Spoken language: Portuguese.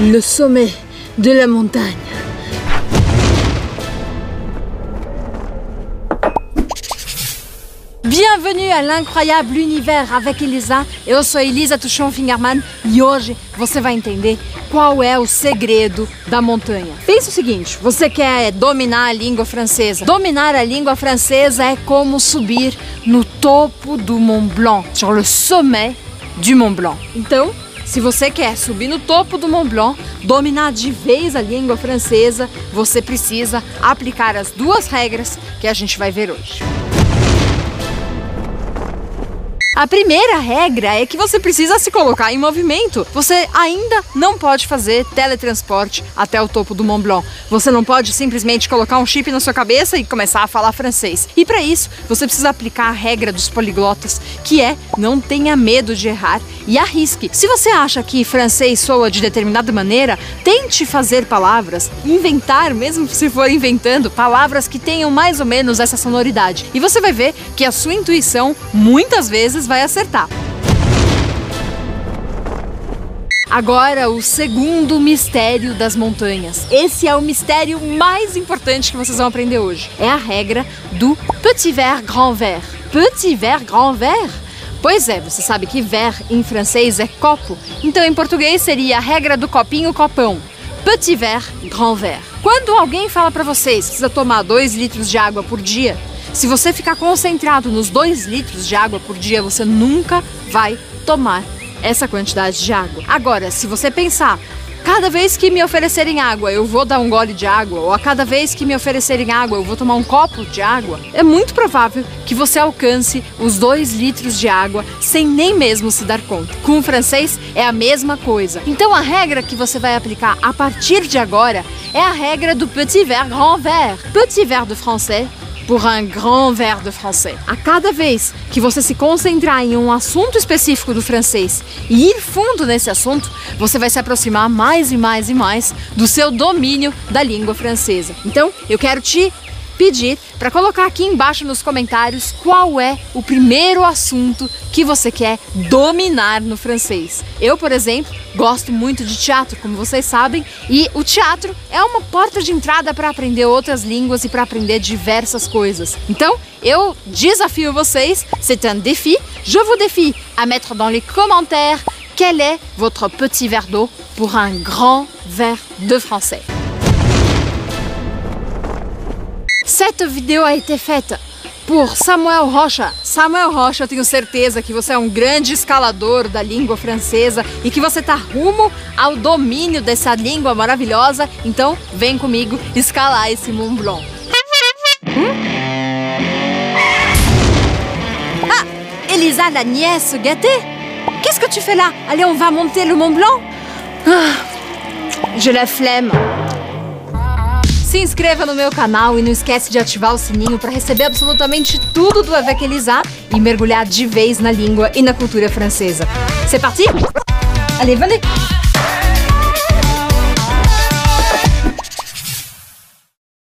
le sommet de la montagne. Bienvenue à l'incroyable univers avec Elisa. Eu sou Elisa Tuchon Fingerman e hoje você vai entender qual é o segredo da montanha. Pensa o seguinte: você quer dominar a língua francesa? Dominar a língua francesa é como subir no topo do Mont Blanc, sur le sommet du Mont Blanc. Então, se você quer subir no topo do Mont Blanc, dominar de vez a língua francesa, você precisa aplicar as duas regras que a gente vai ver hoje. A primeira regra é que você precisa se colocar em movimento. Você ainda não pode fazer teletransporte até o topo do Mont Blanc. Você não pode simplesmente colocar um chip na sua cabeça e começar a falar francês. E para isso, você precisa aplicar a regra dos poliglotas, que é não tenha medo de errar e arrisque. Se você acha que francês soa de determinada maneira, tente fazer palavras, inventar, mesmo se for inventando, palavras que tenham mais ou menos essa sonoridade. E você vai ver que a sua intuição muitas vezes vai acertar. Agora, o segundo mistério das montanhas. Esse é o mistério mais importante que vocês vão aprender hoje. É a regra do petit verre, grand verre. Petit verre, grand verre? Pois é, você sabe que verre em francês é copo. Então, em português seria a regra do copinho, copão. Petit verre, grand verre. Quando alguém fala para vocês que precisa tomar 2 litros de água por dia, se você ficar concentrado nos 2 litros de água por dia, você nunca vai tomar essa quantidade de água. Agora, se você pensar, cada vez que me oferecerem água, eu vou dar um gole de água, ou a cada vez que me oferecerem água, eu vou tomar um copo de água, é muito provável que você alcance os 2 litros de água sem nem mesmo se dar conta. Com o francês é a mesma coisa. Então a regra que você vai aplicar a partir de agora é a regra do petit verre grand verre. Petit verre de français por un grand verre de. A cada vez que você se concentrar em um assunto específico do francês e ir fundo nesse assunto, você vai se aproximar mais e mais e mais do seu domínio da língua francesa. Então, eu quero te pedir para colocar aqui embaixo nos comentários qual é o primeiro assunto que você quer dominar no francês. Eu, por exemplo, gosto muito de teatro, como vocês sabem, e o teatro é uma porta de entrada para aprender outras línguas e para aprender diversas coisas. Então, eu desafio vocês, c'est un défi, je vous défie à mettre dans les commentaires quel est votre petit verre d'eau pour un grand verre de français. Cette vidéo a été faite por Samuel Rocha. Samuel Rocha, eu tenho certeza que você é um grande escalador da língua francesa e que você está rumo ao domínio dessa língua maravilhosa. Então, vem comigo escalar esse Mont Blanc. Hum? Ah, Elisa, la nièce gâtée Qu'est-ce que tu fais là Allez, on va monter le Mont Blanc ah, J'ai la flemme. Se inscreva no meu canal e não esquece de ativar o sininho para receber absolutamente tudo do Avec Elisa e mergulhar de vez na língua e na cultura francesa. C'est parti Allez, venez